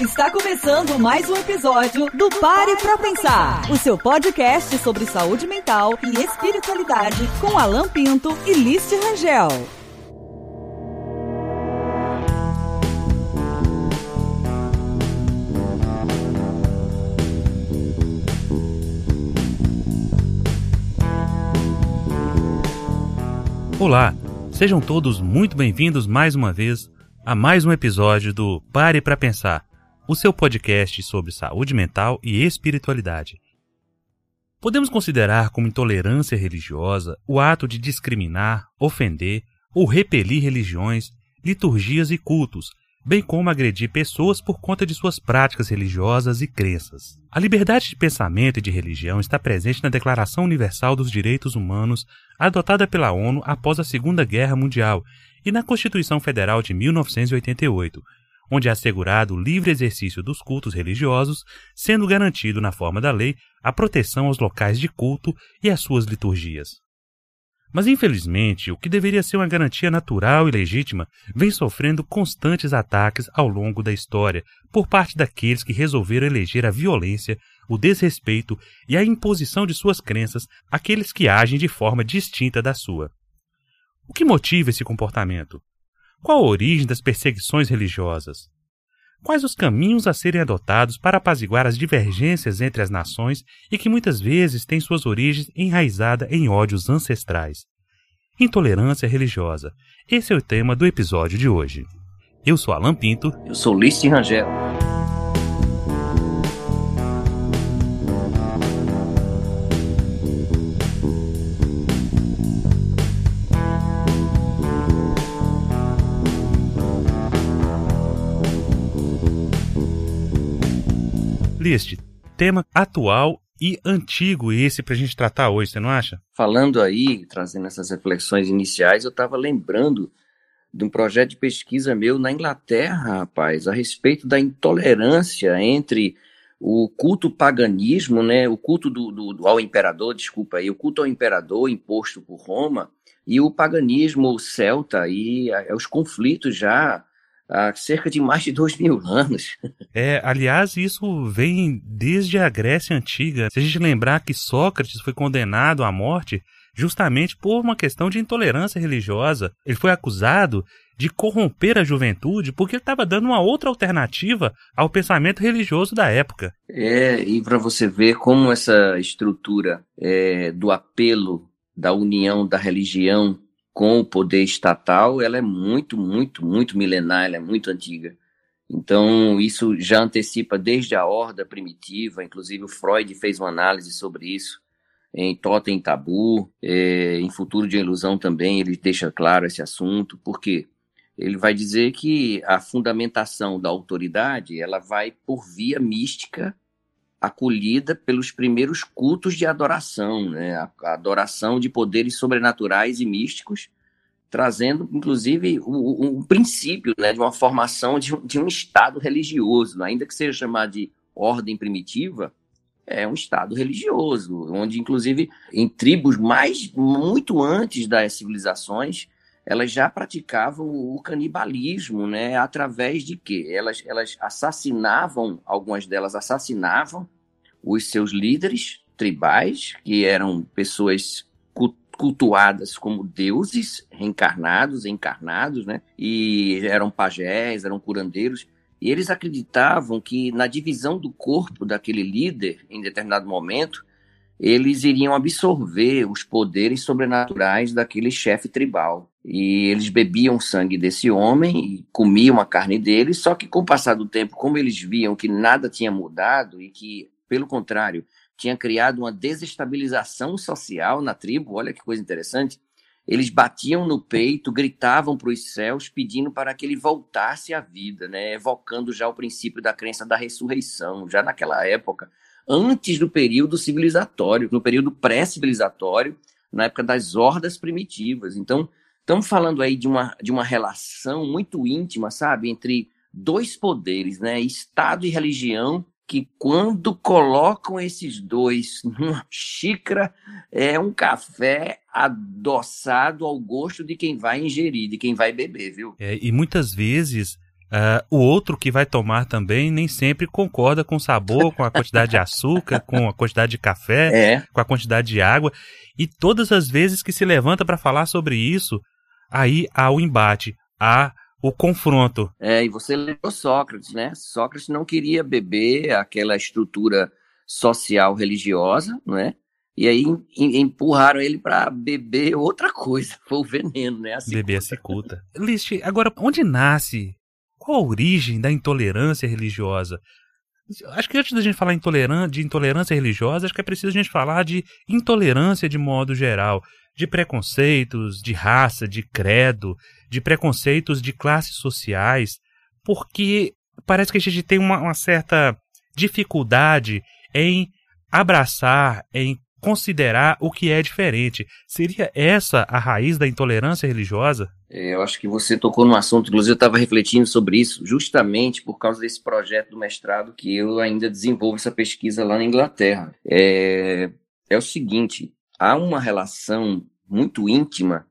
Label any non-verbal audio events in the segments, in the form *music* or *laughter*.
Está começando mais um episódio do Pare pra Pensar, o seu podcast sobre saúde mental e espiritualidade com Alan Pinto e Liz Rangel. Olá, sejam todos muito bem-vindos mais uma vez a mais um episódio do Pare para Pensar, o seu podcast sobre saúde mental e espiritualidade. Podemos considerar como intolerância religiosa o ato de discriminar, ofender ou repelir religiões, liturgias e cultos, bem como agredir pessoas por conta de suas práticas religiosas e crenças. A liberdade de pensamento e de religião está presente na Declaração Universal dos Direitos Humanos, adotada pela ONU após a Segunda Guerra Mundial, e na Constituição Federal de 1988, onde é assegurado o livre exercício dos cultos religiosos, sendo garantido na forma da lei a proteção aos locais de culto e às suas liturgias. Mas infelizmente, o que deveria ser uma garantia natural e legítima vem sofrendo constantes ataques ao longo da história por parte daqueles que resolveram eleger a violência, o desrespeito e a imposição de suas crenças àqueles que agem de forma distinta da sua. O que motiva esse comportamento? Qual a origem das perseguições religiosas? Quais os caminhos a serem adotados para apaziguar as divergências entre as nações e que muitas vezes têm suas origens enraizada em ódios ancestrais? Intolerância religiosa. Esse é o tema do episódio de hoje. Eu sou Alan Pinto. Eu sou Lício Rangel. Liste, tema atual e antigo esse para a gente tratar hoje, você não acha? Falando aí, trazendo essas reflexões iniciais, eu estava lembrando de um projeto de pesquisa meu na Inglaterra, rapaz, a respeito da intolerância entre o culto paganismo, né, o culto do, do, do, ao imperador, desculpa aí, o culto ao imperador imposto por Roma e o paganismo celta e a, os conflitos já há cerca de mais de dois mil anos. *laughs* É, aliás, isso vem desde a Grécia Antiga. Se a gente lembrar que Sócrates foi condenado à morte justamente por uma questão de intolerância religiosa. Ele foi acusado de corromper a juventude porque ele estava dando uma outra alternativa ao pensamento religioso da época. É, e para você ver como essa estrutura é, do apelo da união da religião com o poder estatal, ela é muito, muito, muito milenar, ela é muito antiga. Então, isso já antecipa desde a horda primitiva, inclusive o Freud fez uma análise sobre isso, em Totem Tabu, é, em Futuro de Ilusão também, ele deixa claro esse assunto, porque ele vai dizer que a fundamentação da autoridade, ela vai por via mística, acolhida pelos primeiros cultos de adoração, né? a, adoração de poderes sobrenaturais e místicos, trazendo, inclusive, um, princípio né, de uma formação de um, de um Estado religioso, ainda que seja chamado de ordem primitiva, é um Estado religioso, onde, inclusive, em tribos mais muito antes das civilizações, elas já praticavam o canibalismo, né? Através de quê? Elas, elas assassinavam, algumas delas assassinavam os seus líderes tribais, que eram pessoas cultuadas como deuses reencarnados, encarnados, né? E eram pajés, eram curandeiros. E eles acreditavam que na divisão do corpo daquele líder, em determinado momento, eles iriam absorver os poderes sobrenaturais daquele chefe tribal. E eles bebiam sangue desse homem e comiam a carne dele, só que com o passar do tempo, como eles viam que nada tinha mudado e que, pelo contrário, tinha criado uma desestabilização social na tribo, olha que coisa interessante, eles batiam no peito, gritavam para os céus, pedindo para que ele voltasse à vida, né? evocando já o princípio da crença da ressurreição, já naquela época, antes do período civilizatório, no período pré-civilizatório, na época das hordas primitivas. Então, estamos falando aí de uma, de uma relação muito íntima, sabe, entre dois poderes, né, Estado e religião, que quando colocam esses dois numa *laughs* xícara, é um café adoçado ao gosto de quem vai ingerir, de quem vai beber, viu? É, e muitas vezes Uh, o outro que vai tomar também nem sempre concorda com o sabor, com a quantidade de açúcar, com a quantidade de café, é. com a quantidade de água. E todas as vezes que se levanta para falar sobre isso, aí há o embate, há o confronto. É, e você lembrou Sócrates, né? Sócrates não queria beber aquela estrutura social religiosa, não é? E aí empurraram ele para beber outra coisa, *laughs* foi o veneno, né? A beber a cicuta. List, agora, onde nasce? Qual a origem da intolerância religiosa? Acho que antes da gente falar de intolerância religiosa, acho que é preciso a gente falar de intolerância de modo geral de preconceitos de raça, de credo, de preconceitos de classes sociais, porque parece que a gente tem uma, uma certa dificuldade em abraçar, em considerar o que é diferente. Seria essa a raiz da intolerância religiosa? É, eu acho que você tocou num assunto, inclusive eu estava refletindo sobre isso, justamente por causa desse projeto do mestrado que eu ainda desenvolvo essa pesquisa lá na Inglaterra. É, é o seguinte: há uma relação muito íntima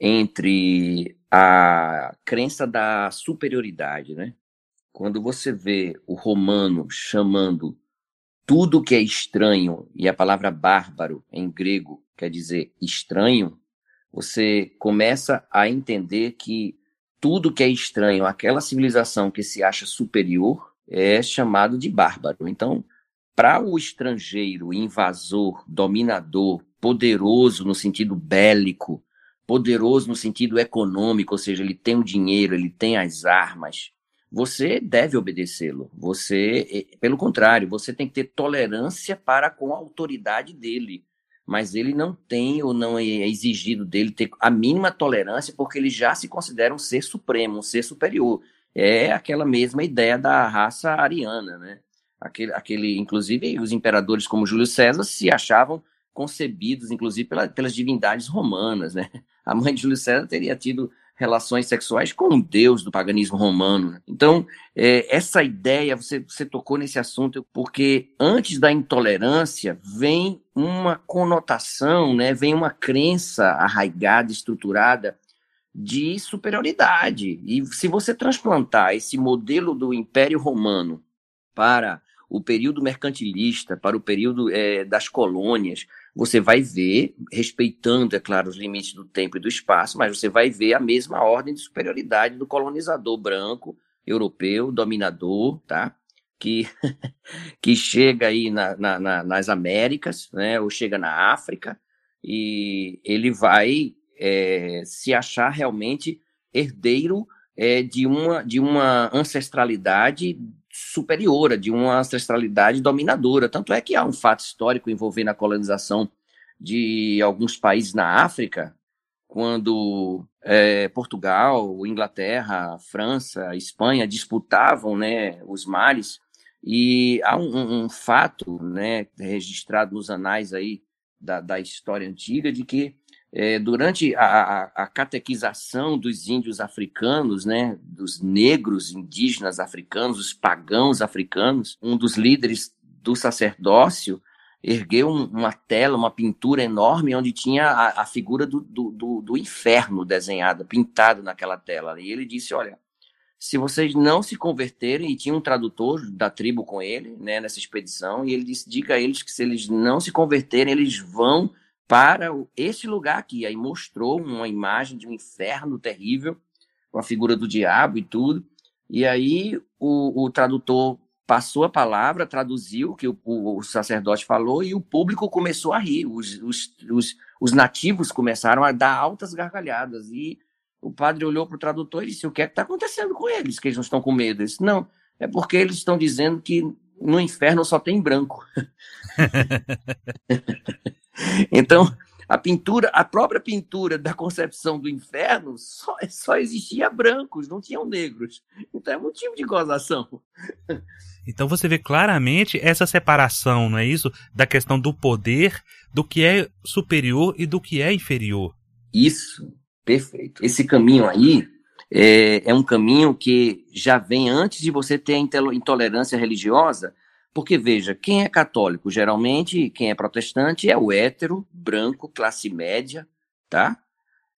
entre a crença da superioridade, né? Quando você vê o romano chamando tudo que é estranho, e a palavra bárbaro em grego quer dizer estranho, você começa a entender que tudo que é estranho, aquela civilização que se acha superior, é chamado de bárbaro. Então, para o estrangeiro, invasor, dominador, poderoso no sentido bélico, poderoso no sentido econômico, ou seja, ele tem o dinheiro, ele tem as armas, você deve obedecê-lo. Você, pelo contrário, você tem que ter tolerância para com a autoridade dele. Mas ele não tem ou não é exigido dele ter a mínima tolerância, porque ele já se considera um ser supremo, um ser superior. É aquela mesma ideia da raça ariana, né? Aquele, aquele, inclusive, os imperadores como Júlio César se achavam concebidos, inclusive, pela, pelas divindades romanas, né? *laughs* A mãe de Júlio César teria tido relações sexuais com um deus do paganismo romano. Né? Então, é, essa ideia, você, você tocou nesse assunto, porque antes da intolerância vem uma conotação, né? vem uma crença arraigada, estruturada de superioridade. E se você transplantar esse modelo do Império Romano para o período mercantilista, para o período é, das colônias, você vai ver, respeitando, é claro, os limites do tempo e do espaço, mas você vai ver a mesma ordem de superioridade do colonizador branco, europeu, dominador, tá? Que, *laughs* que chega aí na, na, na, nas Américas, né? Ou chega na África, e ele vai é, se achar realmente herdeiro é, de, uma, de uma ancestralidade superior, de uma ancestralidade dominadora. Tanto é que há um fato histórico envolvendo a colonização de alguns países na África, quando é, Portugal, Inglaterra, França, Espanha disputavam né, os mares, e há um, um, fato né, registrado nos anais aí da, da história antiga de que é, durante a, a, catequização dos índios africanos, né, dos negros indígenas africanos, os pagãos africanos, um dos líderes do sacerdócio ergueu um, uma tela, uma pintura enorme, onde tinha a, a figura do, do, do, do, inferno desenhada, pintada naquela tela. E ele disse: Olha, se vocês não se converterem, e tinha um tradutor da tribo com ele, né, nessa expedição, e ele disse: Diga a eles que se eles não se converterem, eles vão para esse lugar aqui. Aí mostrou uma imagem de um inferno terrível, com a figura do diabo e tudo. E aí o, o tradutor passou a palavra, traduziu o que o, o, sacerdote falou e o público começou a rir. Os, os, os, os nativos começaram a dar altas gargalhadas. E o padre olhou para o tradutor e disse: O que é que está acontecendo com eles? Que eles não estão com medo? Ele disse: Não, é porque eles estão dizendo que no inferno só tem branco. *laughs* *laughs* então, a pintura, a própria pintura da concepção do inferno só, só existia brancos, não tinham negros. Então é motivo de gozação. Então você vê claramente essa separação, não é isso? Da questão do poder, do que é superior e do que é inferior. Isso, perfeito. Esse caminho aí é, é um caminho que já vem antes de você ter a intolerância religiosa, porque veja, quem é católico, geralmente, quem é protestante é o hétero, branco, classe média, tá?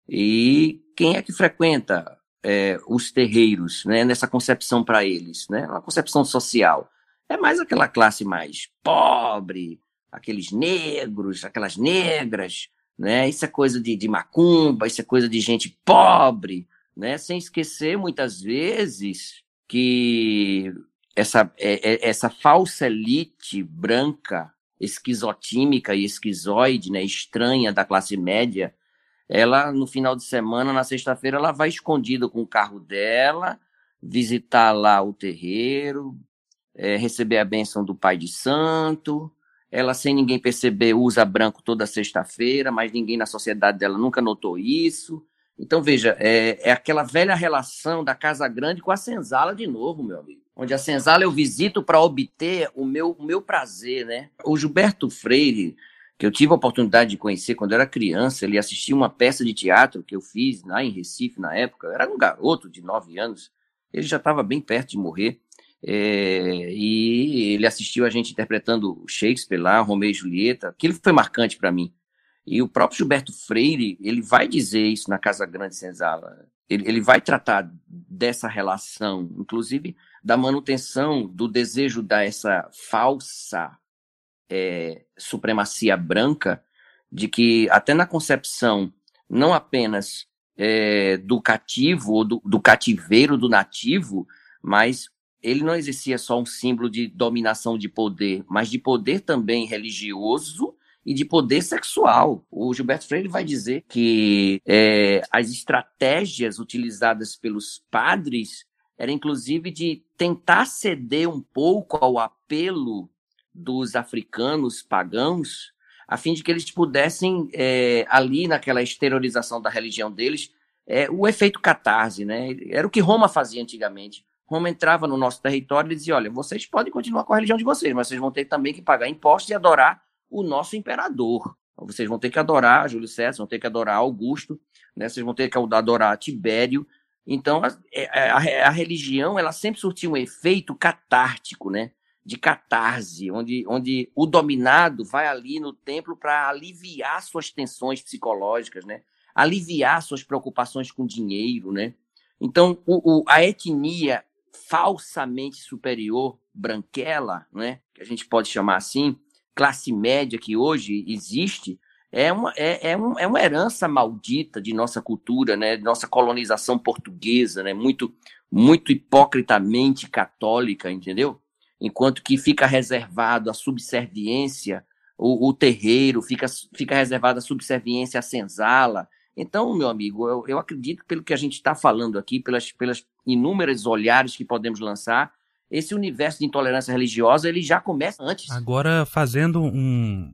E quem é que frequenta é, os terreiros, né, nessa concepção para eles, né, uma concepção social. É mais aquela classe mais pobre, aqueles negros, aquelas negras, né? Isso é coisa de, de macumba, isso é coisa de gente pobre, né? Sem esquecer muitas vezes que essa, é, é, essa falsa elite branca, esquizotímica e esquizoide, né, estranha da classe média, ela no final de semana, na sexta-feira, ela vai escondida com o carro dela, visitar lá o terreiro, é, receber a bênção do pai de santo, ela, sem ninguém perceber, usa branco toda sexta-feira, mas ninguém na sociedade dela nunca notou isso. Então, veja, é, é, aquela velha relação da Casa Grande com a senzala de novo, meu amigo. Onde a senzala eu visito para obter o meu, o meu prazer, né? O Gilberto Freire, que eu tive a oportunidade de conhecer quando eu era criança, ele assistia uma peça de teatro que eu fiz lá em Recife na época. Eu era um garoto de nove anos, ele já estava bem perto de morrer. É, e ele assistiu a gente interpretando Shakespeare lá, Romeu e Julieta. Aquilo foi marcante para mim. E o próprio Gilberto Freire, ele vai dizer isso na Casa Grande Senzala. Ele, ele vai tratar dessa relação, inclusive da manutenção do desejo da essa falsa é, supremacia branca, de que até na concepção não apenas é, do cativo ou do, do cativeiro do nativo, mas ele não exercia só um símbolo de dominação de poder, mas de poder também religioso e de poder sexual. O Gilberto Freire vai dizer que é, as estratégias utilizadas pelos padres era inclusive de tentar ceder um pouco ao apelo dos africanos pagãos, a fim de que eles pudessem, é, ali naquela exteriorização da religião deles, é, o efeito catarse, né? Era o que Roma fazia antigamente. Roma entrava no nosso território e dizia: olha, vocês podem continuar com a religião de vocês, mas vocês vão ter também que pagar impostos e adorar o nosso imperador. Vocês vão ter que adorar Júlio César, vão ter que adorar Augusto, né? vocês vão ter que adorar Tibério. Então, a, é, a, a religião ela sempre surtia um efeito catártico, né? de catarse, onde, onde o dominado vai ali no templo para aliviar suas tensões psicológicas, né? aliviar suas preocupações com dinheiro. Né? Então, o, o, a etnia falsamente superior, branquela, né, que a gente pode chamar assim, classe média que hoje existe, é uma, é, é, um, é uma herança maldita de nossa cultura, né, de nossa colonização portuguesa, né, muito, muito hipocritamente católica, entendeu? Enquanto que fica reservado a subserviência, o, o terreiro, fica, fica reservado a subserviência à senzala, então, meu amigo, eu, eu acredito pelo que a gente está falando aqui, pelas, pelas inúmeras olhares que podemos lançar, esse universo de intolerância religiosa ele já começa antes. Agora, fazendo um,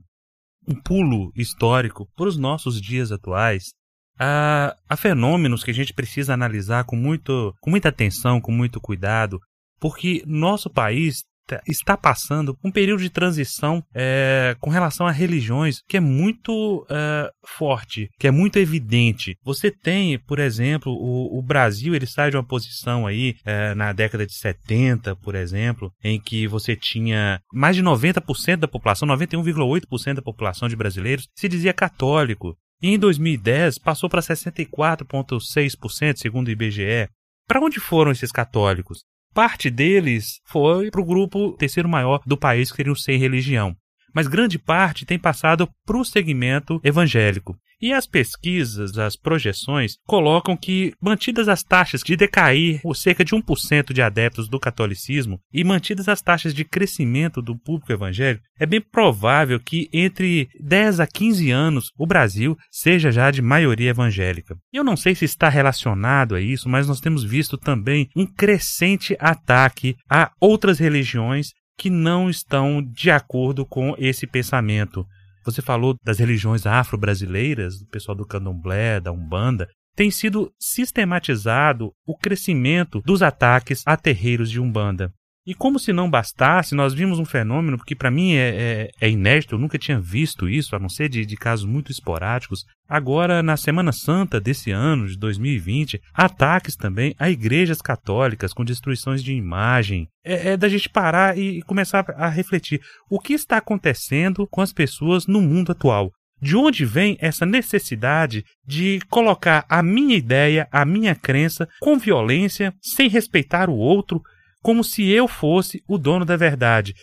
um pulo histórico para os nossos dias atuais, há, há fenômenos que a gente precisa analisar com, muito, com muita atenção, com muito cuidado, porque nosso país está passando um período de transição é, com relação a religiões que é muito é, forte, que é muito evidente. Você tem, por exemplo, o, o Brasil, ele sai de uma posição aí é, na década de 70, por exemplo, em que você tinha mais de 90% da população, 91,8% da população de brasileiros se dizia católico. E em 2010 passou para 64,6%, segundo o IBGE. Para onde foram esses católicos? Parte deles foi para o grupo terceiro maior do país, que seria o sem religião. Mas grande parte tem passado para o segmento evangélico. E as pesquisas, as projeções, colocam que, mantidas as taxas de decair por cerca de 1% de adeptos do catolicismo e mantidas as taxas de crescimento do público evangélico, é bem provável que entre 10 a 15 anos o Brasil seja já de maioria evangélica. Eu não sei se está relacionado a isso, mas nós temos visto também um crescente ataque a outras religiões que não estão de acordo com esse pensamento. Você falou das religiões afro-brasileiras, do pessoal do candomblé, da umbanda. Tem sido sistematizado o crescimento dos ataques a terreiros de umbanda. E como se não bastasse, nós vimos um fenômeno que para mim é, é, é, inédito, eu nunca tinha visto isso, a não ser de, de casos muito esporádicos. Agora, na Semana Santa desse ano, de 2020, ataques também a igrejas católicas com destruições de imagem. É, é da gente parar e começar a refletir o que está acontecendo com as pessoas no mundo atual. De onde vem essa necessidade de colocar a minha ideia, a minha crença com violência, sem respeitar o outro, como se eu fosse o dono da verdade?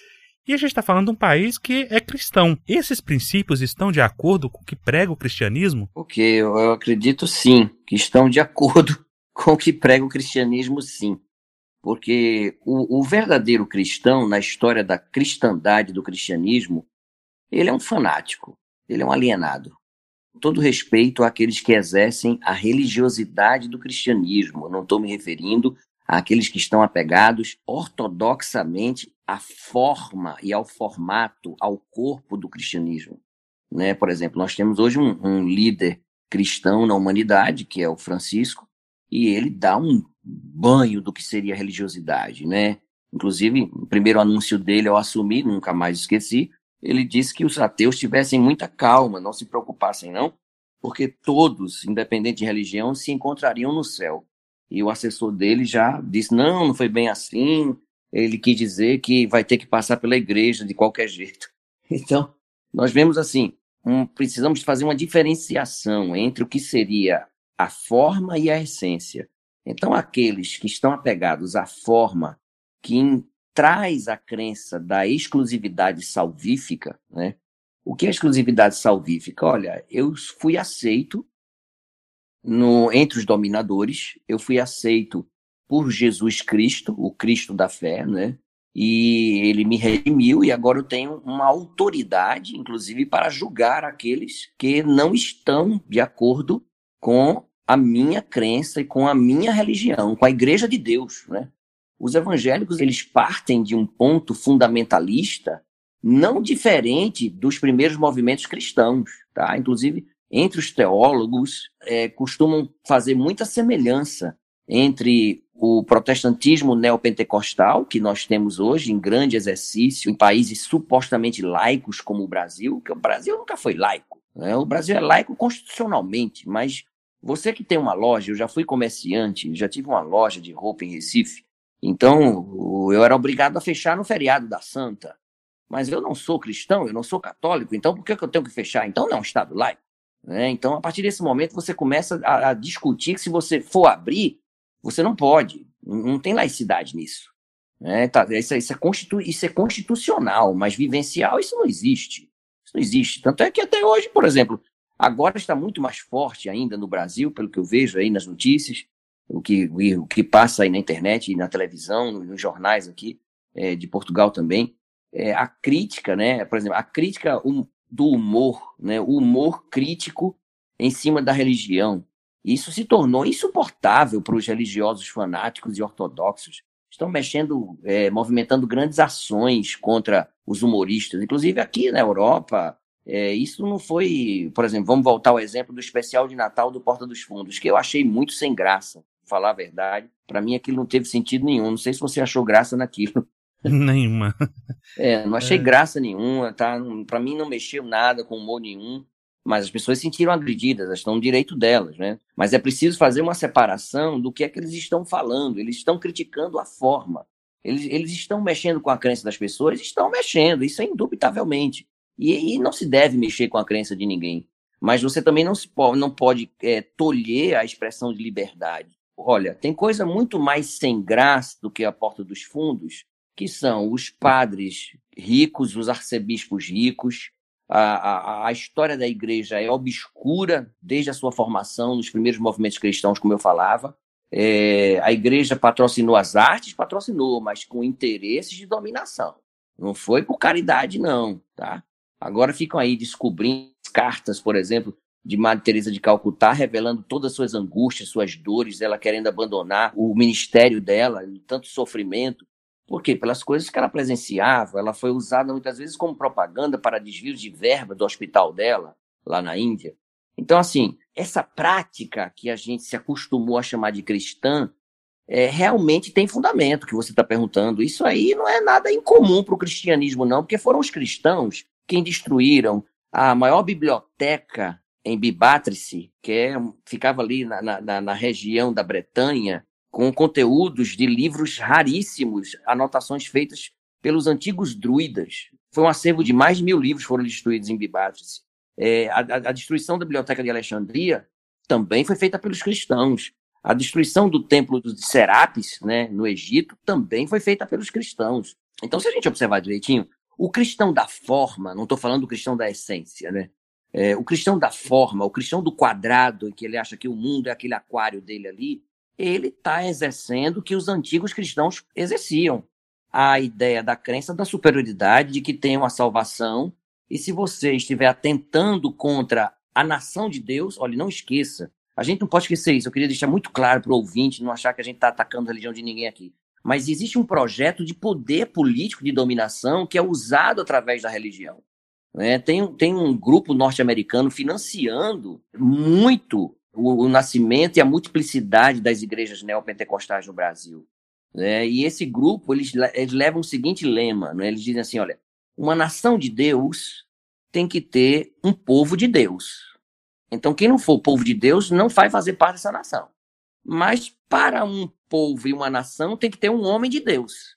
E a gente está falando de um país que é cristão. Esses princípios estão de acordo com o que prega o cristianismo? Ok, eu acredito sim, que estão de acordo *laughs* com o que prega o cristianismo, sim. Porque o, o verdadeiro cristão, na história da cristandade do cristianismo, ele é um fanático, ele é um alienado. Todo respeito àqueles que exercem a religiosidade do cristianismo. Não estou me referindo àqueles que estão apegados ortodoxamente à forma e ao formato, ao corpo do cristianismo. Né? Por exemplo, nós temos hoje um, um líder cristão na humanidade, que é o Francisco, e ele dá um banho do que seria religiosidade, né? Inclusive, o primeiro anúncio dele ao assumir, nunca mais esqueci, ele disse que os ateus tivessem muita calma, não se preocupassem não, porque todos, independente de religião, se encontrariam no céu. E o assessor dele já disse: não, não foi bem assim. Ele quis dizer que vai ter que passar pela igreja de qualquer *laughs* jeito. Então, nós vemos assim: um, precisamos fazer uma diferenciação entre o que seria a forma e a essência. Então, aqueles que estão apegados à forma, que traz a crença da exclusividade salvífica, né? O que é exclusividade salvífica? Olha, eu fui aceito no, entre os dominadores, eu fui aceito por Jesus Cristo, o Cristo da fé, né? E ele me redimiu e agora eu tenho uma autoridade, inclusive, para julgar aqueles que não estão de acordo com a minha crença e com a minha religião, com a igreja de Deus, né? Os evangélicos, eles partem de um ponto fundamentalista não diferente dos primeiros movimentos cristãos, tá? Inclusive, entre os teólogos, é, costumam fazer muita semelhança entre o protestantismo neopentecostal, que nós temos hoje em grande exercício em países supostamente laicos como o Brasil, que o Brasil nunca foi laico. Né? O Brasil é laico constitucionalmente, mas você que tem uma loja, eu já fui comerciante, já tive uma loja de roupa em Recife, então eu era obrigado a fechar no feriado da Santa. Mas eu não sou cristão, eu não sou católico, então por que eu tenho que fechar? Então não é um Estado laico. Né? Então, a partir desse momento, você começa a, a, discutir que se você for abrir, você não pode. Não, tem laicidade nisso. Né? Tá, isso, isso, é constitu, isso é constitucional, mas vivencial, isso não existe. Isso não existe. Tanto é que até hoje, por exemplo, Agora está muito mais forte ainda no Brasil, pelo que eu vejo aí nas notícias, o que, o que passa aí na internet na televisão, nos jornais aqui é, de Portugal também, é, a crítica, né? Por exemplo, a crítica do humor, né? O humor crítico em cima da religião. Isso se tornou insuportável para os religiosos fanáticos e ortodoxos. Estão mexendo, é, movimentando grandes ações contra os humoristas. Inclusive aqui na Europa, é, isso não foi, por exemplo, vamos voltar ao exemplo do especial de Natal do Porta dos Fundos, que eu achei muito sem graça, falar a verdade. Para mim aquilo não teve sentido nenhum. Não sei se você achou graça naquilo. *laughs* Nenhuma. É, não achei é. graça nenhuma, tá? Para mim não mexeu nada com humor nenhum, mas as pessoas se sentiram agredidas, elas estão no direito delas, né? Mas é preciso fazer uma separação do que é que eles estão falando. Eles estão criticando a forma. Eles, eles estão mexendo com a crença das pessoas? Estão mexendo, isso é indubitavelmente. E, e não se deve mexer com a crença de ninguém. Mas você também não, se pode, não pode é, tolher a expressão de liberdade. Olha, tem coisa muito mais sem graça do que a porta dos fundos, que são os padres ricos, os arcebispos ricos. A, a, a história da igreja é obscura desde a sua formação nos primeiros movimentos cristãos, como eu falava. É, a igreja patrocinou as artes, patrocinou, mas com interesses de dominação. Não foi por caridade, não, tá? Agora ficam aí descobrindo cartas, por exemplo, de Madre Teresa de Calcutá, revelando todas as suas angústias, suas dores, ela querendo abandonar o ministério dela, tanto sofrimento. Por quê? Pelas coisas que ela presenciava, ela foi usada muitas vezes como propaganda para desvios de verba do hospital dela, lá na Índia. Então, assim, essa prática que a gente se acostumou a chamar de cristã, é, realmente tem fundamento que você está perguntando. Isso aí não é nada incomum para o cristianismo, não, porque foram os cristãos quem destruíram a maior biblioteca em Bibátrice, que é, ficava ali na, na, na região da Bretanha, com conteúdos de livros raríssimos, anotações feitas pelos antigos druidas. Foi um acervo de mais de mil livros foram destruídos em Bibátrice. É, a, a, destruição da biblioteca de Alexandria também foi feita pelos cristãos. A destruição do templo de Serapis, né, no Egito, também foi feita pelos cristãos. Então, se a gente observar direitinho, o cristão da forma, não estou falando do cristão da essência, né? É, o cristão da forma, o cristão do quadrado, em que ele acha que o mundo é aquele aquário dele ali, ele está exercendo o que os antigos cristãos exerciam. A ideia da crença da superioridade, de que tem uma salvação, e se você estiver atentando contra a nação de Deus, olha, não esqueça, a gente não pode esquecer isso, eu queria deixar muito claro para o ouvinte, não achar que a gente está atacando a religião de ninguém aqui. Mas existe um projeto de poder político de dominação que é usado através da religião. Né? Tem, tem um grupo norte-americano financiando muito o, o, nascimento e a multiplicidade das igrejas neopentecostais no Brasil. Né? E esse grupo, eles, eles levam o seguinte lema, né? eles dizem assim, olha, uma nação de Deus tem que ter um povo de Deus. Então, quem não for povo de Deus não vai fazer parte dessa nação. Mas para um povo e uma nação tem que ter um homem de Deus.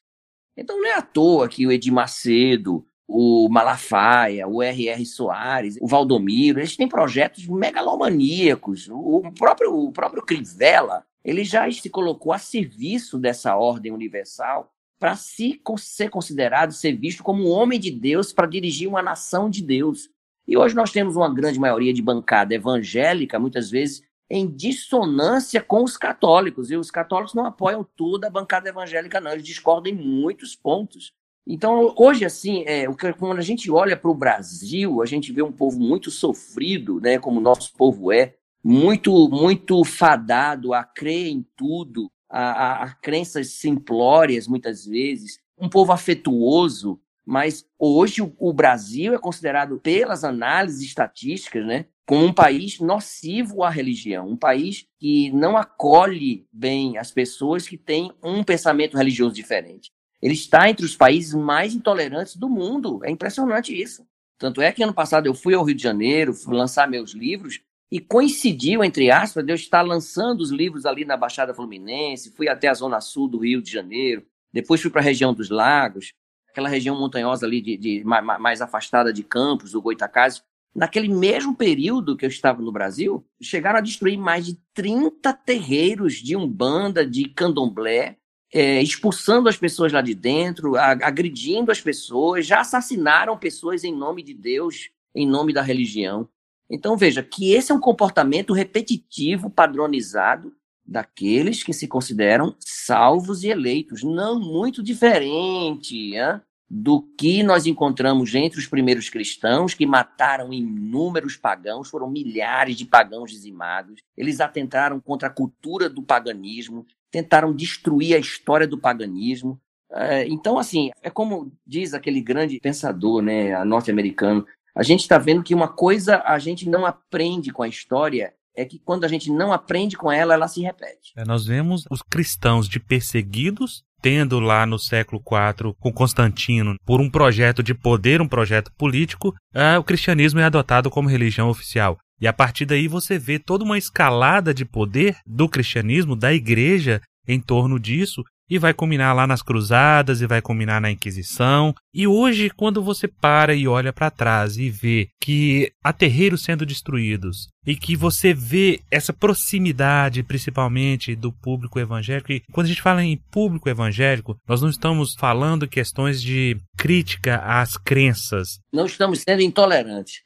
Então não é à toa que o Edir Macedo, o Malafaia, o R.R. Soares, o Valdomiro, eles têm projetos megalomaníacos. O próprio, o próprio Crivella, ele já se colocou a serviço dessa ordem universal para se ser considerado, ser visto como um homem de Deus para dirigir uma nação de Deus. E hoje nós temos uma grande maioria de bancada evangélica, muitas vezes em dissonância com os católicos. E os católicos não apoiam toda a bancada evangélica, não. Eles discordam em muitos pontos. Então, hoje, assim, é, quando a gente olha para o Brasil, a gente vê um povo muito sofrido, né, como o nosso povo é, muito, muito fadado a crer em tudo, a, a, a crenças simplórias, muitas vezes, um povo afetuoso, mas hoje o, o Brasil é considerado, pelas análises estatísticas, né, como um país nocivo à religião, um país que não acolhe bem as pessoas que têm um pensamento religioso diferente. Ele está entre os países mais intolerantes do mundo. É impressionante isso. Tanto é que ano passado eu fui ao Rio de Janeiro, fui lançar meus livros, e coincidiu, entre aspas, de eu estar lançando os livros ali na Baixada Fluminense, fui até a zona sul do Rio de Janeiro, depois fui para a região dos lagos, aquela região montanhosa ali de, de mais afastada de Campos, do Goitacazes, naquele mesmo período que eu estava no Brasil, chegaram a destruir mais de 30 terreiros de umbanda, de candomblé, é, expulsando as pessoas lá de dentro, agredindo as pessoas, já assassinaram pessoas em nome de Deus, em nome da religião. Então veja que esse é um comportamento repetitivo, padronizado daqueles que se consideram salvos e eleitos, não muito diferente. Hein? do que nós encontramos entre os primeiros cristãos, que mataram inúmeros pagãos, foram milhares de pagãos dizimados. Eles atentaram contra a cultura do paganismo, tentaram destruir a história do paganismo. É, então, assim, é como diz aquele grande pensador né, norte-americano, a gente está vendo que uma coisa a gente não aprende com a história é que quando a gente não aprende com ela, ela se repete. É, nós vemos os cristãos de perseguidos tendo lá no século IV com Constantino por um projeto de poder, um projeto político, ah, o cristianismo é adotado como religião oficial. E a partir daí você vê toda uma escalada de poder do cristianismo, da igreja, em torno disso, e vai culminar lá nas cruzadas e vai culminar na Inquisição. E hoje, quando você para e olha para trás e vê que há terreiros sendo destruídos e que você vê essa proximidade, principalmente do público evangélico, e quando a gente fala em público evangélico, nós não estamos falando questões de crítica às crenças. Não estamos sendo intolerantes.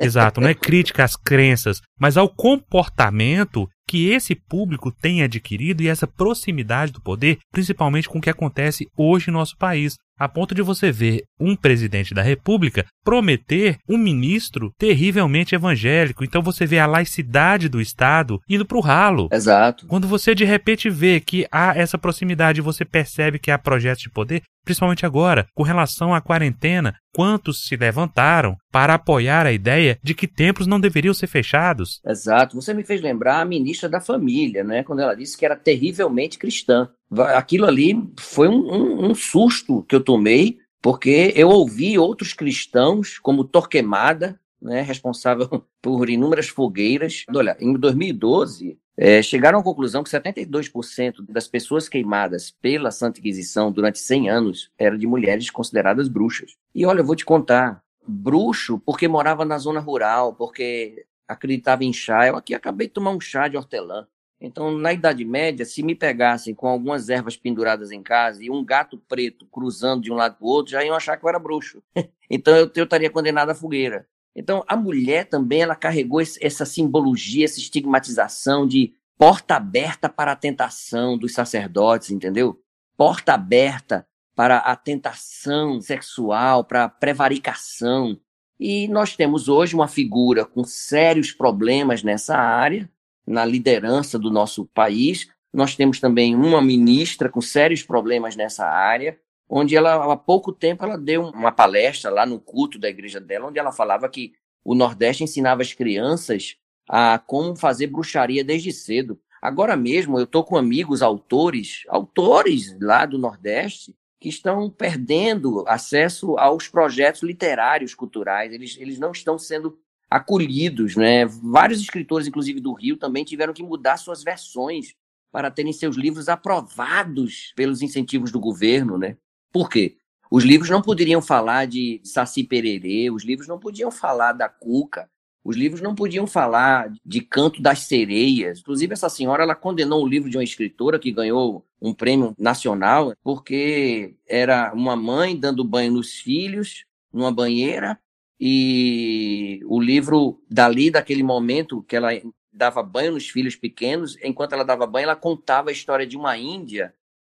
Exato, não é *laughs* crítica às crenças, mas ao comportamento que esse público tem adquirido e essa proximidade do poder, principalmente com o que acontece hoje no nosso país a ponto de você ver um presidente da República prometer um ministro terrivelmente evangélico. Então você vê a laicidade do Estado indo para o ralo. Exato. Quando você de repente vê que há essa proximidade, você percebe que há projetos de poder, principalmente agora, com relação à quarentena, quantos se levantaram para apoiar a ideia de que templos não deveriam ser fechados. Exato. Você me fez lembrar a ministra da Família, né, quando ela disse que era terrivelmente cristã aquilo ali foi um, um, um, susto que eu tomei, porque eu ouvi outros cristãos, como Torquemada, né, responsável *laughs* por inúmeras fogueiras. Olha, em 2012, é, chegaram à conclusão que 72% das pessoas queimadas pela Santa Inquisição durante 100 anos eram de mulheres consideradas bruxas. E olha, eu vou te contar, bruxo porque morava na zona rural, porque acreditava em chá. Eu aqui acabei de tomar um chá de hortelã. Então, na Idade Média, se me pegassem com algumas ervas penduradas em casa e um gato preto cruzando de um lado para o outro, já iam achar que eu era bruxo. *laughs* então, eu, eu estaria condenado à fogueira. Então, a mulher também ela carregou esse, essa simbologia, essa estigmatização de porta aberta para a tentação dos sacerdotes, entendeu? Porta aberta para a tentação sexual, para a prevaricação. E nós temos hoje uma figura com sérios problemas nessa área, na liderança do nosso país. Nós temos também uma ministra com sérios problemas nessa área, onde ela, há pouco tempo, ela deu uma palestra lá no culto da igreja dela, onde ela falava que o Nordeste ensinava as crianças a como fazer bruxaria desde cedo. Agora mesmo, eu estou com amigos autores, autores lá do Nordeste, que estão perdendo acesso aos projetos literários culturais. Eles, eles não estão sendo acolhidos, né? Vários escritores, inclusive do Rio, também tiveram que mudar suas versões para terem seus livros aprovados pelos incentivos do governo, né? Por quê? Os livros não poderiam falar de Saci Pererê, os livros não podiam falar da Cuca, os livros não podiam falar de Canto das Sereias. Inclusive, essa senhora ela condenou o livro de uma escritora que ganhou um prêmio nacional porque era uma mãe dando banho nos filhos numa banheira e o livro dali daquele momento que ela dava banho nos filhos pequenos, enquanto ela dava banho, ela contava a história de uma índia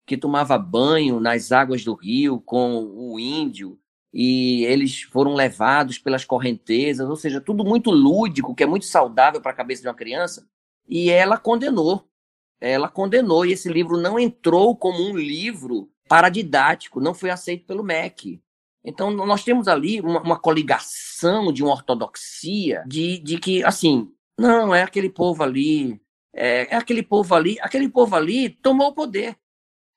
que tomava banho nas águas do rio com o índio e eles foram levados pelas correntezas, ou seja, tudo muito lúdico, que é muito saudável para a cabeça de uma criança, e ela condenou. Ela condenou, e esse livro não entrou como um livro paradidático, não foi aceito pelo MEC. Então, nós temos ali uma, uma coligação de uma ortodoxia de, de que, assim, não, é aquele povo ali, é, é aquele povo ali, aquele povo ali tomou o poder.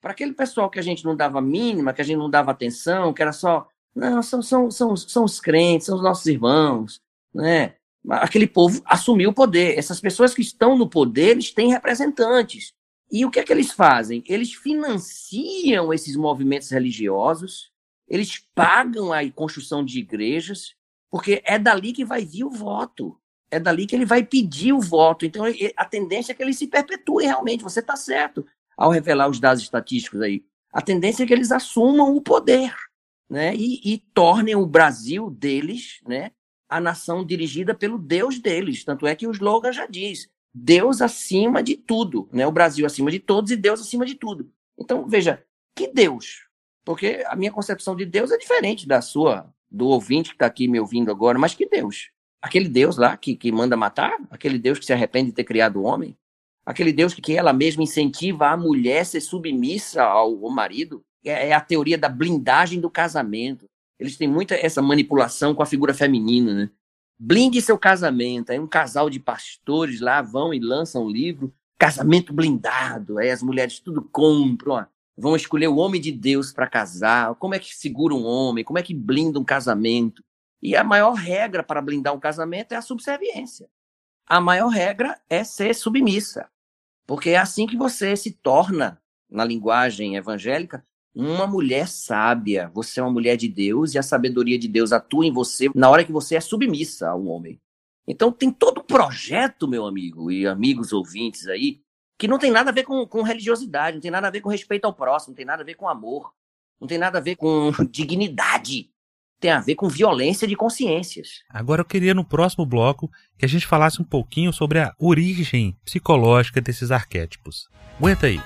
Para aquele pessoal que a gente não dava mínima, que a gente não dava atenção, que era só não, são, são, são, são os crentes, são os nossos irmãos, né? Aquele povo assumiu o poder. Essas pessoas que estão no poder, eles têm representantes. E o que é que eles fazem? Eles financiam esses movimentos religiosos, eles pagam a construção de igrejas, porque é dali que vai vir o voto. É dali que ele vai pedir o voto. Então, a tendência é que ele se perpetue realmente. Você está certo ao revelar os dados estatísticos aí. A tendência é que eles assumam o poder né, e, e tornem o Brasil deles né, a nação dirigida pelo Deus deles. Tanto é que o slogan já diz: Deus acima de tudo, né? o Brasil acima de todos e Deus acima de tudo. Então, veja, que Deus? Porque a minha concepção de Deus é diferente da sua, do ouvinte que está aqui me ouvindo agora, mas que Deus? Aquele Deus lá que, que manda matar? Aquele Deus que se arrepende de ter criado o homem? Aquele Deus que, ela mesma incentiva a mulher a ser submissa ao, ao marido? É, é a teoria da blindagem do casamento. Eles têm muita essa manipulação com a figura feminina, né? Blinde seu casamento. Aí um casal de pastores lá vão e lançam um livro, casamento blindado. Aí as mulheres tudo compram, ó, vão escolher o homem de Deus para casar. Como é que segura um homem? Como é que blinda um casamento? E a maior regra para blindar um casamento é a subserviência. A maior regra é ser submissa. Porque é assim que você se torna, na linguagem evangélica, uma mulher sábia. Você é uma mulher de Deus e a sabedoria de Deus atua em você na hora que você é submissa a um homem. Então tem todo o projeto, meu amigo e amigos ouvintes aí, que não tem nada a ver com, com religiosidade, não tem nada a ver com respeito ao próximo, não tem nada a ver com amor, não tem nada a ver com *laughs* dignidade. Tem a ver com violência de consciências. Agora eu queria no próximo bloco que a gente falasse um pouquinho sobre a origem psicológica desses arquétipos. Aguenta aí.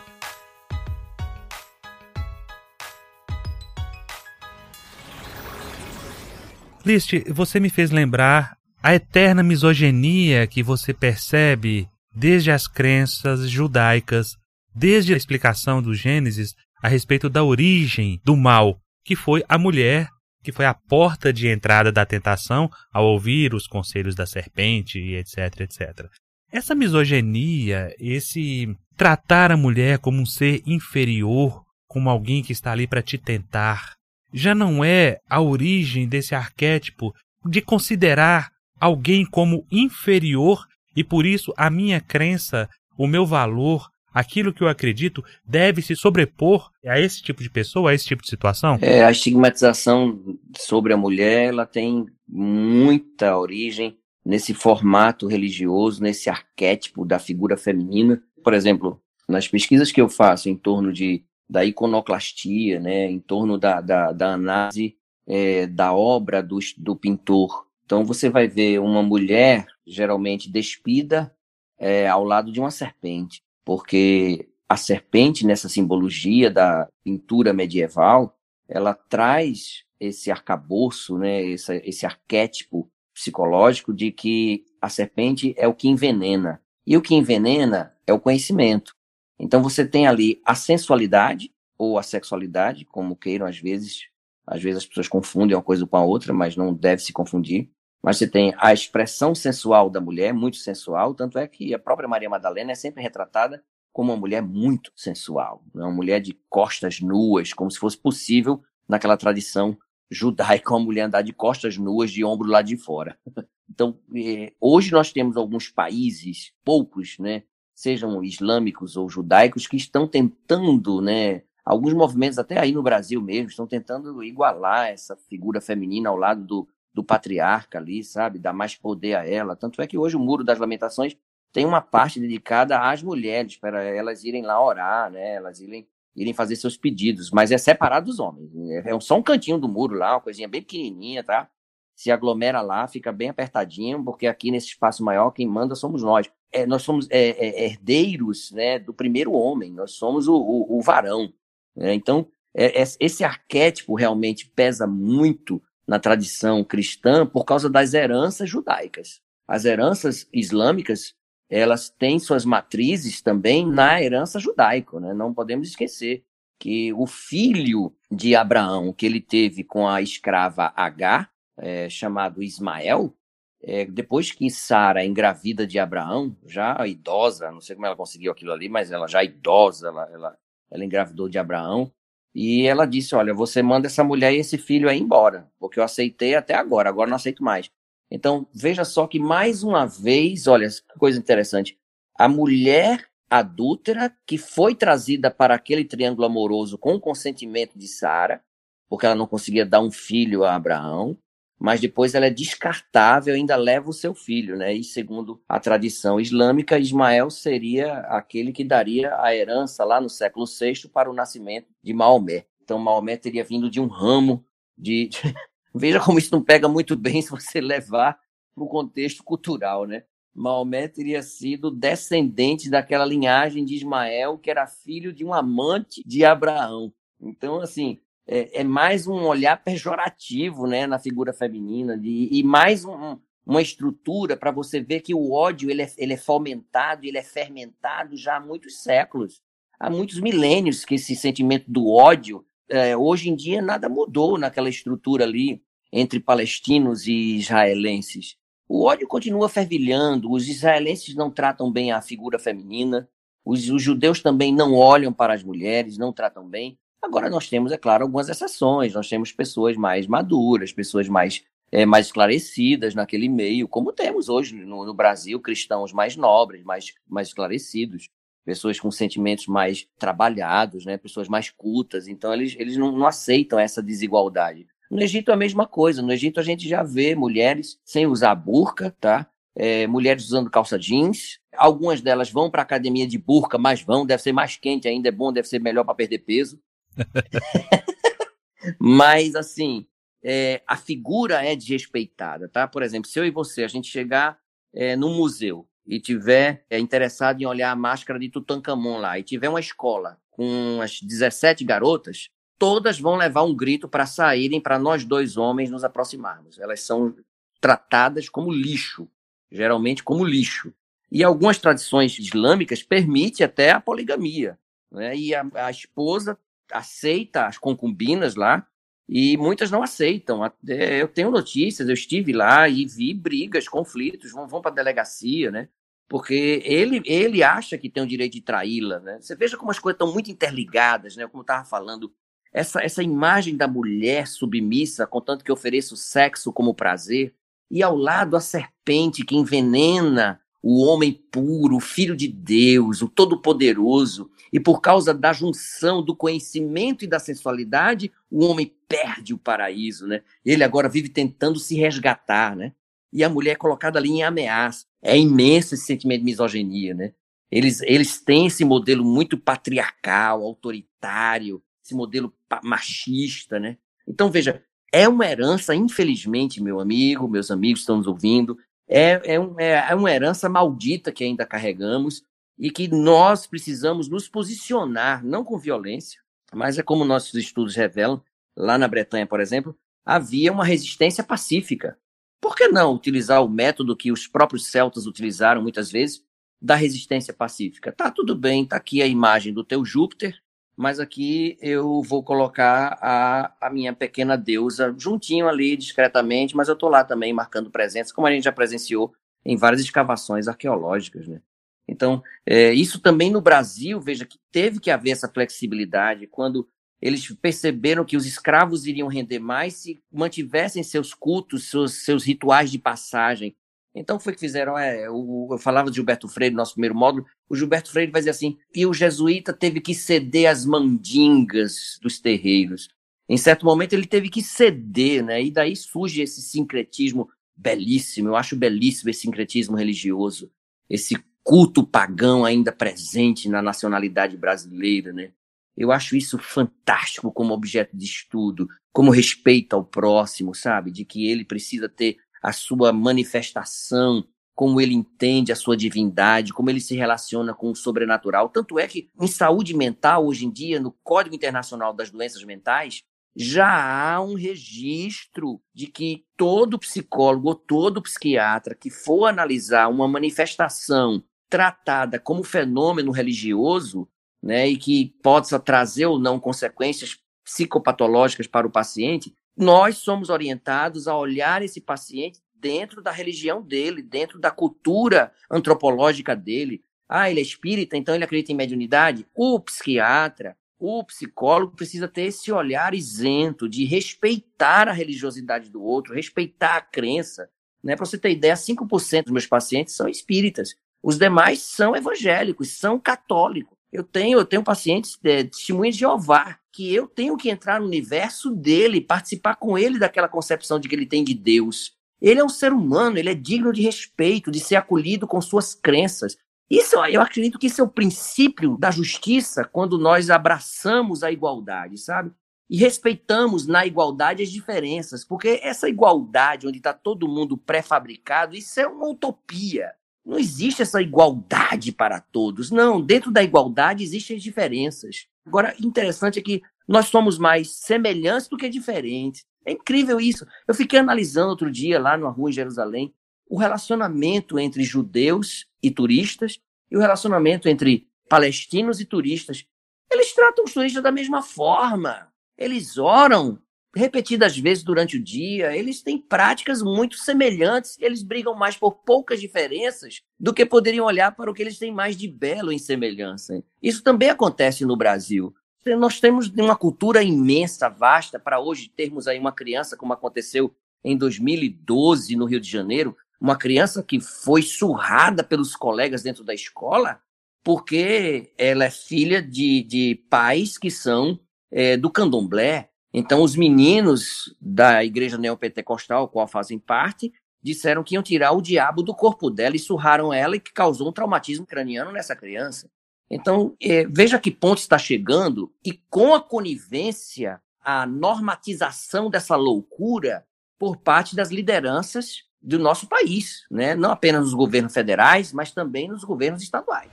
List, você me fez lembrar a eterna misoginia que você percebe desde as crenças judaicas, desde a explicação do Gênesis a respeito da origem do mal, que foi a mulher, que foi a porta de entrada da tentação ao ouvir os conselhos da serpente, etc, etc. Essa misoginia, esse tratar a mulher como um ser inferior, como alguém que está ali para te tentar, já não é a origem desse arquétipo de considerar alguém como inferior e por isso a minha crença, o meu valor, aquilo que eu acredito deve se sobrepor a esse tipo de pessoa, a esse tipo de situação? É, a estigmatização sobre a mulher, ela tem muita origem nesse formato religioso, nesse arquétipo da figura feminina. Por exemplo, nas pesquisas que eu faço em torno de, da iconoclastia, né, em torno da, da, da análise é, da obra do, do pintor. Então você vai ver uma mulher geralmente despida é, ao lado de uma serpente, porque a serpente nessa simbologia da pintura medieval, ela traz esse arcabouço, né, esse, esse arquétipo psicológico de que a serpente é o que envenena. E o que envenena é o conhecimento. Então você tem ali a sensualidade ou a sexualidade, como queiram às vezes, às vezes as pessoas confundem uma coisa com a outra, mas não deve se confundir. Mas você tem a expressão sensual da mulher, muito sensual, tanto é que a própria Maria Madalena é sempre retratada como uma mulher muito sensual, né? uma mulher de costas nuas, como se fosse possível naquela tradição judaica uma mulher andar de costas nuas, de ombro lá de fora. Então, eh, hoje nós temos alguns países, poucos, né, sejam islâmicos ou judaicos, que estão tentando, né, alguns movimentos até aí no Brasil mesmo, estão tentando igualar essa figura feminina ao lado do, do patriarca ali, sabe, dar mais poder a ela. Tanto é que hoje o Muro das Lamentações tem uma parte dedicada às mulheres, para elas irem lá orar, né, elas irem, irem fazer seus pedidos, mas é separado dos homens. É só um cantinho do muro lá, uma coisinha bem pequenininha, tá? Se aglomera lá, fica bem apertadinho, porque aqui nesse espaço maior quem manda somos nós é, nós somos é, é, herdeiros né, do primeiro homem, nós somos o, o, o varão. Né? Então, é, é, esse arquétipo realmente pesa muito na tradição cristã por causa das heranças judaicas. As heranças islâmicas, elas têm suas matrizes também na herança judaica, né? não podemos esquecer que o filho de Abraão que ele teve com a escrava Agar, é, chamado Ismael, é, depois que Sara engravida de Abraão, já idosa, não sei como ela conseguiu aquilo ali, mas ela já idosa, ela, ela, ela engravidou de Abraão, e ela disse: Olha, você manda essa mulher e esse filho aí embora, porque eu aceitei até agora, agora não aceito mais. Então, veja só que mais uma vez, olha, que coisa interessante, a mulher adúltera que foi trazida para aquele triângulo amoroso com o consentimento de Sara, porque ela não conseguia dar um filho a Abraão, mas depois ela é descartável, ainda leva o seu filho, né? E segundo a tradição islâmica, Ismael seria aquele que daria a herança lá no século VI para o nascimento de Maomé. Então Maomé teria vindo de um ramo de. *laughs* Veja como isso não pega muito bem se você levar para o contexto cultural, né? Maomé teria sido descendente daquela linhagem de Ismael, que era filho de um amante de Abraão. Então, assim, é, é, mais um olhar pejorativo né, na figura feminina de, e mais um, uma estrutura para você ver que o ódio ele é, ele é fomentado, ele é fermentado já há muitos séculos, há muitos milênios que esse sentimento do ódio, é, hoje em dia nada mudou naquela estrutura ali entre palestinos e israelenses. O ódio continua fervilhando, os israelenses não tratam bem a figura feminina, os, os judeus também não olham para as mulheres, não tratam bem. Agora, nós temos, é claro, algumas exceções. Nós temos pessoas mais maduras, pessoas mais, é, mais esclarecidas naquele meio, como temos hoje no, no Brasil, cristãos mais nobres, mais, mais esclarecidos pessoas com sentimentos mais trabalhados, né? pessoas mais cultas. Então, eles, eles não, não, aceitam essa desigualdade. No Egito é a mesma coisa. No Egito, a gente já vê mulheres sem usar burca, tá? É, mulheres usando calça jeans. Algumas delas vão para a academia de burca, mas vão. Deve ser mais quente ainda, é bom, deve ser melhor para perder peso. *laughs* Mas, assim, é, a figura é desrespeitada, tá? Por exemplo, se eu e você, a gente chegar é, num museu e tiver é, interessado em olhar a máscara de Tutankhamon lá, e tiver uma escola com as 17 garotas, todas vão levar um grito para saírem para nós dois homens nos aproximarmos. Elas são tratadas como lixo, geralmente como lixo. E algumas tradições islâmicas permitem até a poligamia. Né? E a, a esposa aceita as concubinas lá e muitas não aceitam. Eu tenho notícias, eu estive lá e vi brigas, conflitos, vão, vão para a delegacia, né? Porque ele, ele acha que tem o direito de traí-la, né? Você veja como as coisas estão muito interligadas, né? Como eu estava falando, essa, essa imagem da mulher submissa, contanto que ofereça o sexo como prazer, e ao lado a serpente que envenena o homem puro, o filho de Deus, o todo-poderoso, e por causa da junção do conhecimento e da sensualidade, o homem perde o paraíso, né? Ele agora vive tentando se resgatar, né? E a mulher é colocada ali em ameaça. É imenso esse sentimento de misoginia, né? Eles, eles têm esse modelo muito patriarcal, autoritário, esse modelo machista, né? Então, veja, é uma herança, infelizmente, meu amigo, meus amigos estão nos ouvindo, é, é, um, é, é uma herança maldita que ainda carregamos e que nós precisamos nos posicionar, não com violência, mas é como nossos estudos revelam, lá na Bretanha, por exemplo, havia uma resistência pacífica. Por que não utilizar o método que os próprios celtas utilizaram muitas vezes, da resistência pacífica? Tá tudo bem, tá aqui a imagem do teu Júpiter, mas aqui eu vou colocar a, a minha pequena deusa juntinho ali, discretamente, mas eu estou lá também marcando presença, como a gente já presenciou em várias escavações arqueológicas, né? Então, é, isso também no Brasil, veja que teve que haver essa flexibilidade quando eles perceberam que os escravos iriam render mais se mantivessem seus cultos, seus, seus rituais de passagem, então foi que fizeram, é, eu falava de Gilberto Freire no nosso primeiro módulo, o Gilberto Freire vai dizer assim, e o jesuíta teve que ceder às mandingas dos terreiros. Em certo momento ele teve que ceder, né? E daí surge esse sincretismo belíssimo, eu acho belíssimo esse sincretismo religioso, esse culto pagão ainda presente na nacionalidade brasileira, né? Eu acho isso fantástico como objeto de estudo, como respeito ao próximo, sabe? De que ele precisa ter a sua manifestação, como ele entende a sua divindade, como ele se relaciona com o sobrenatural. Tanto é que em saúde mental, hoje em dia, no Código Internacional das Doenças Mentais, já há um registro de que todo psicólogo ou todo psiquiatra que for analisar uma manifestação tratada como fenômeno religioso, né, e que possa trazer ou não consequências psicopatológicas para o paciente, nós somos orientados a olhar esse paciente dentro da religião dele, dentro da cultura antropológica dele. Ah, ele é espírita, então ele acredita em mediunidade? O psiquiatra, o psicólogo precisa ter esse olhar isento de respeitar a religiosidade do outro, respeitar a crença. Né? Para você ter ideia, 5% dos meus pacientes são espíritas. Os demais são evangélicos, são católicos. Eu tenho, eu tenho pacientes de testemunhas de Jeová, que eu tenho que entrar no universo dele, participar com ele daquela concepção de que ele tem de Deus. Ele é um ser humano, ele é digno de respeito, de ser acolhido com suas crenças. Isso, eu acredito que isso é o princípio da justiça quando nós abraçamos a igualdade, sabe? E respeitamos na igualdade as diferenças, porque essa igualdade onde está todo mundo pré-fabricado, isso é uma utopia. Não existe essa igualdade para todos. Não, dentro da igualdade existem as diferenças. Agora, interessante é que nós somos mais semelhantes do que diferentes. É incrível isso. Eu fiquei analisando outro dia lá na rua em Jerusalém o relacionamento entre judeus e turistas e o relacionamento entre palestinos e turistas. Eles tratam os turistas da mesma forma. Eles oram repetidas vezes durante o dia, eles têm práticas muito semelhantes, eles brigam mais por poucas diferenças do que poderiam olhar para o que eles têm mais de belo em semelhança. Isso também acontece no Brasil. Nós temos uma cultura imensa, vasta, para hoje termos aí uma criança, como aconteceu em 2012 no Rio de Janeiro, uma criança que foi surrada pelos colegas dentro da escola porque ela é filha de, de pais que são é, do candomblé, então, os meninos da igreja neopentecostal, qual fazem parte, disseram que iam tirar o diabo do corpo dela e surraram ela e que causou um traumatismo craniano nessa criança. Então, é, veja que ponto está chegando e com a conivência, a normatização dessa loucura por parte das lideranças do nosso país, né? não apenas nos governos federais, mas também nos governos estaduais.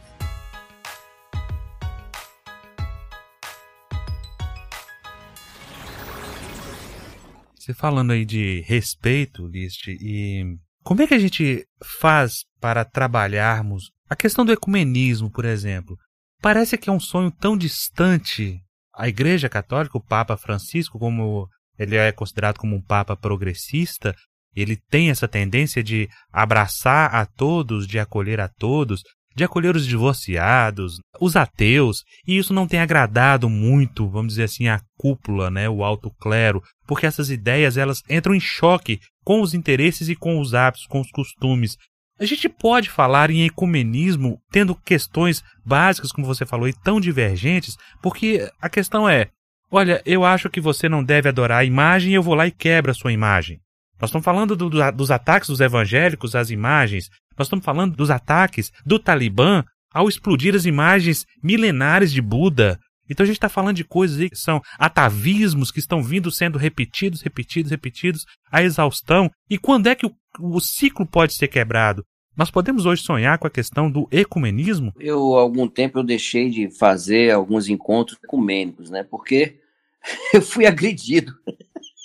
Você falando aí de respeito, List, e como é que a gente faz para trabalharmos a questão do ecumenismo, por exemplo? Parece que é um sonho tão distante. A Igreja Católica, o Papa Francisco, como ele é considerado como um papa progressista, ele tem essa tendência de abraçar a todos, de acolher a todos, de acolher os divorciados, os ateus, e isso não tem agradado muito, vamos dizer assim, a cúpula, né, o alto clero, porque essas ideias elas entram em choque com os interesses e com os hábitos, com os costumes. A gente pode falar em ecumenismo tendo questões básicas, como você falou, e tão divergentes, porque a questão é: olha, eu acho que você não deve adorar a imagem e eu vou lá e quebro a sua imagem. Nós estamos falando do, do, dos ataques dos evangélicos às imagens, nós estamos falando dos ataques do Talibã ao explodir as imagens milenares de Buda. Então a gente está falando de coisas que são atavismos que estão vindo sendo repetidos, repetidos, repetidos, a exaustão. E quando é que o, o ciclo pode ser quebrado? Nós podemos hoje sonhar com a questão do ecumenismo? Eu, há algum tempo, eu deixei de fazer alguns encontros ecumênicos, né? Porque *laughs* eu fui agredido.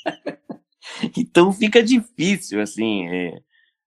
*laughs* então fica difícil, assim, é,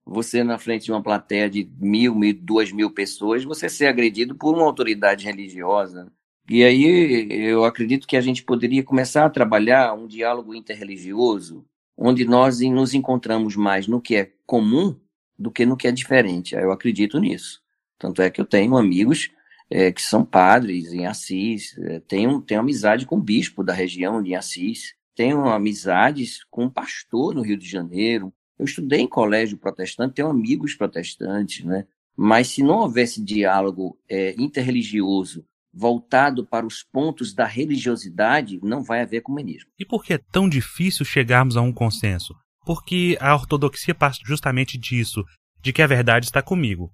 você na frente de uma plateia de mil, mil, duas mil pessoas, você ser agredido por uma autoridade religiosa. E aí eu acredito que a gente poderia começar a trabalhar um diálogo interreligioso, onde nós nos encontramos mais no que é comum do que no que é diferente. Eu acredito nisso. Tanto é que eu tenho amigos é, que são padres em Assis, é, tenho, tenho amizade com o bispo da região de Assis, tenho amizades com um pastor no Rio de Janeiro. Eu estudei em colégio protestante, tenho amigos protestantes, né? Mas se não houvesse diálogo é, interreligioso voltado para os pontos da religiosidade, não vai haver comunismo. E por que é tão difícil chegarmos a um consenso? porque a ortodoxia parte justamente disso, de que a verdade está comigo.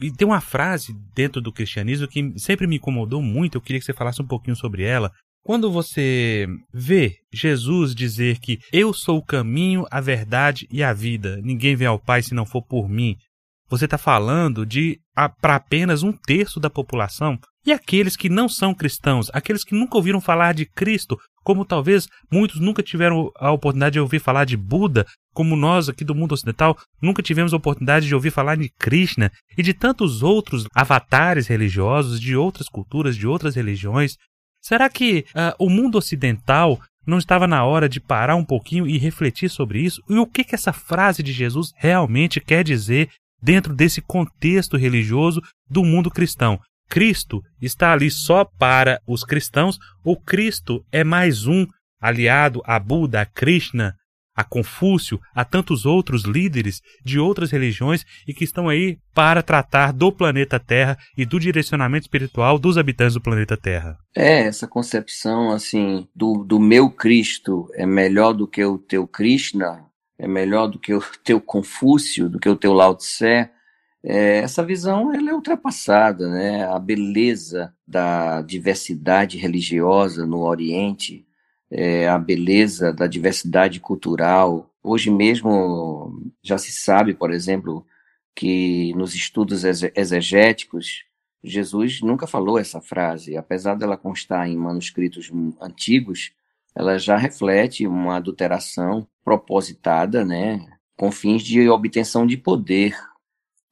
E tem uma frase dentro do cristianismo que sempre me incomodou muito, eu queria que você falasse um pouquinho sobre ela. Quando você vê Jesus dizer que eu sou o caminho, a verdade e a vida, ninguém vem ao Pai se não for por mim, você está falando de para apenas um terço da população. E aqueles que não são cristãos, aqueles que nunca ouviram falar de Cristo, como talvez muitos nunca tiveram a oportunidade de ouvir falar de Buda, como nós aqui do mundo ocidental nunca tivemos a oportunidade de ouvir falar de Krishna e de tantos outros avatares religiosos de outras culturas, de outras religiões. Será que uh, o mundo ocidental não estava na hora de parar um pouquinho e refletir sobre isso? E o que, que essa frase de Jesus realmente quer dizer dentro desse contexto religioso do mundo cristão. Cristo está ali só para os cristãos ou Cristo é mais um aliado a Buda, a Krishna, a Confúcio, a tantos outros líderes de outras religiões e que estão aí para tratar do planeta Terra e do direcionamento espiritual dos habitantes do planeta Terra. É, essa concepção assim do, do meu Cristo é melhor do que o teu Krishna, é melhor do que o *laughs* teu Confúcio, do que o teu Lao Tse. É, essa visão ela é ultrapassada, né? A beleza da diversidade religiosa no Oriente, é, a beleza da diversidade cultural. Hoje mesmo já se sabe, por exemplo, que nos estudos exegéticos Jesus nunca falou essa frase, apesar dela constar em manuscritos antigos, ela já reflete uma adulteração propositada, né, com fins de obtenção de poder,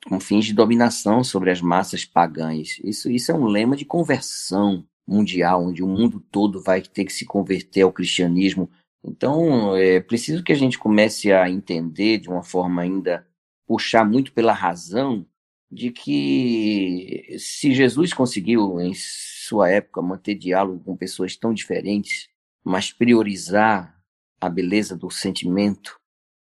com fins de dominação sobre as massas pagãs. Isso, isso é um lema de conversão mundial, onde o mundo todo vai ter que se converter ao cristianismo. Então, é preciso que a gente comece a entender de uma forma ainda puxar muito pela razão de que se Jesus conseguiu em sua época manter diálogo com pessoas tão diferentes, mas priorizar a beleza do sentimento,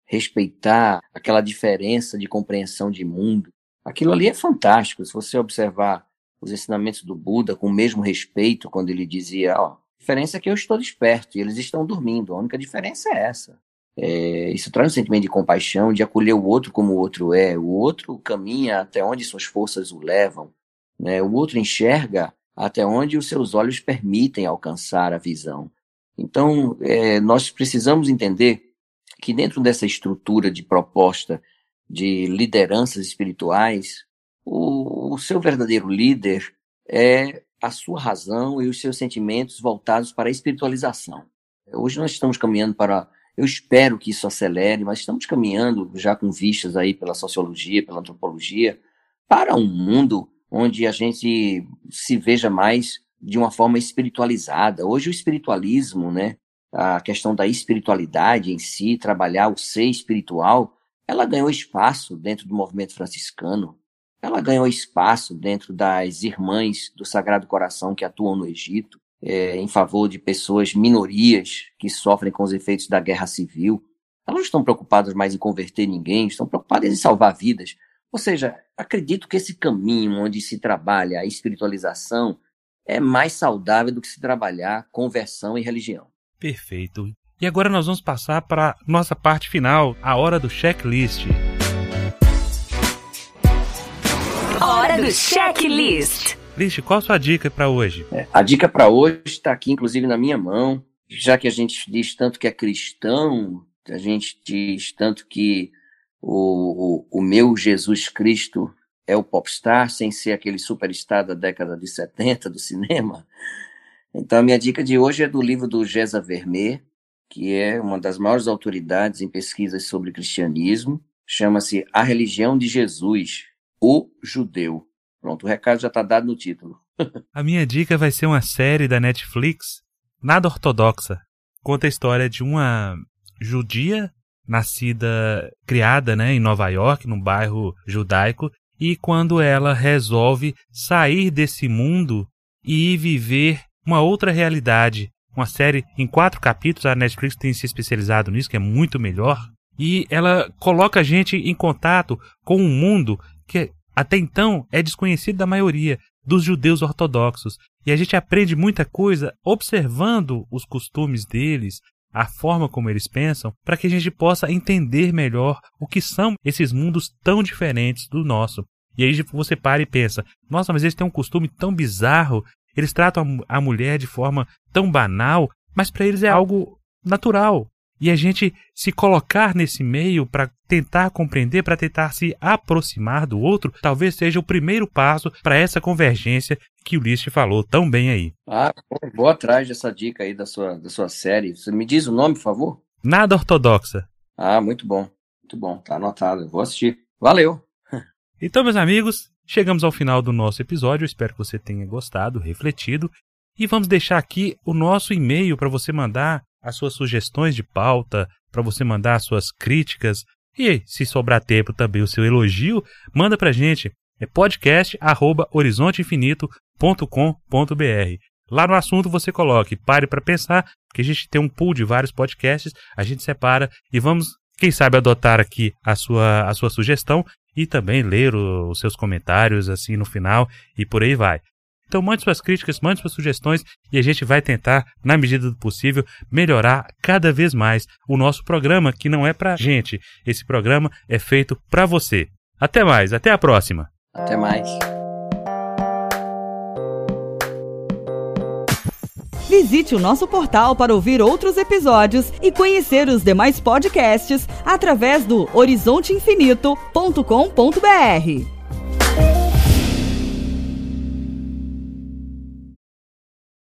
respeitar aquela diferença de compreensão de mundo. Aquilo ali é fantástico. Se você observar os ensinamentos do Buda com o mesmo respeito, quando ele dizia: Ó, a diferença é que eu estou desperto e eles estão dormindo. A única diferença é essa. É, isso traz um sentimento de compaixão, de acolher o outro como o outro é. O outro caminha até onde suas forças o levam. Né? O outro enxerga até onde os seus olhos permitem alcançar a visão. Então, é, nós precisamos entender que dentro dessa estrutura de proposta de lideranças espirituais, o, o seu verdadeiro líder é a sua razão e os seus sentimentos voltados para a espiritualização. Hoje nós estamos caminhando para, eu espero que isso acelere, mas estamos caminhando já com vistas aí pela sociologia, pela antropologia, para um mundo onde a gente se veja mais de uma forma espiritualizada. Hoje o espiritualismo, né, a questão da espiritualidade em si, trabalhar o ser espiritual, ela ganhou espaço dentro do movimento franciscano. Ela ganhou espaço dentro das irmãs do Sagrado Coração que atuam no Egito, é, em favor de pessoas, minorias, que sofrem com os efeitos da guerra civil. Elas não estão preocupadas mais em converter ninguém, estão preocupadas em salvar vidas. Ou seja, acredito que esse caminho onde se trabalha a espiritualização é mais saudável do que se trabalhar conversão e religião. Perfeito. E agora nós vamos passar para nossa parte final, a hora do checklist. Hora do checklist. List, qual a sua dica para hoje? É, a dica para hoje está aqui, inclusive, na minha mão. Já que a gente diz tanto que é cristão, a gente diz tanto que o, o, o meu Jesus Cristo é o popstar, sem ser aquele superstar da década de 70 do cinema. Então, a minha dica de hoje é do livro do Gesa Vermeer, que é uma das maiores autoridades em pesquisas sobre cristianismo. Chama-se A Religião de Jesus, o Judeu. Pronto, o recado já está dado no título. a minha dica vai ser uma série da Netflix, nada ortodoxa. Conta a história de uma judia nascida, criada né, em Nova York, num bairro judaico, e quando ela resolve sair desse mundo e viver uma outra realidade. Uma série em quatro capítulos, a Netflix tem se especializado nisso, que é muito melhor. E ela coloca a gente em contato com um mundo que até então é desconhecido da maioria dos judeus ortodoxos. E a gente aprende muita coisa observando os costumes deles, a forma como eles pensam, para que a gente possa entender melhor o que são esses mundos tão diferentes do nosso. E aí você para e pensa: nossa, mas eles têm um costume tão bizarro, eles tratam a mulher de forma tão banal, mas para eles é algo natural. E a gente se colocar nesse meio para tentar compreender, para tentar se aproximar do outro, talvez seja o primeiro passo para essa convergência que o List falou tão bem aí. Ah, vou atrás dessa dica aí da sua, da sua série. Você me diz o nome, por favor? Nada ortodoxa. Ah, muito bom. Muito bom. Tá anotado. vou assistir. Valeu. *laughs* então, meus amigos, chegamos ao final do nosso episódio. Eu espero que você tenha gostado, refletido. E vamos deixar aqui o nosso e-mail para você mandar as suas sugestões de pauta, para você mandar as suas críticas e, se sobrar tempo também o seu elogio, manda para a gente. É podcast@horizonteinfinito.com.br. Lá no assunto você coloque pare para pensar, porque a gente tem um pool de vários podcasts, a gente separa e vamos, quem sabe, adotar aqui a sua, a sua sugestão e também ler o, os seus comentários assim no final e por aí vai. Então mande suas críticas, mande suas sugestões e a gente vai tentar, na medida do possível, melhorar cada vez mais o nosso programa, que não é pra gente. Esse programa é feito para você. Até mais, até a próxima. Até mais. Visite o nosso portal para ouvir outros episódios e conhecer os demais podcasts através do horizonteinfinito.com.br.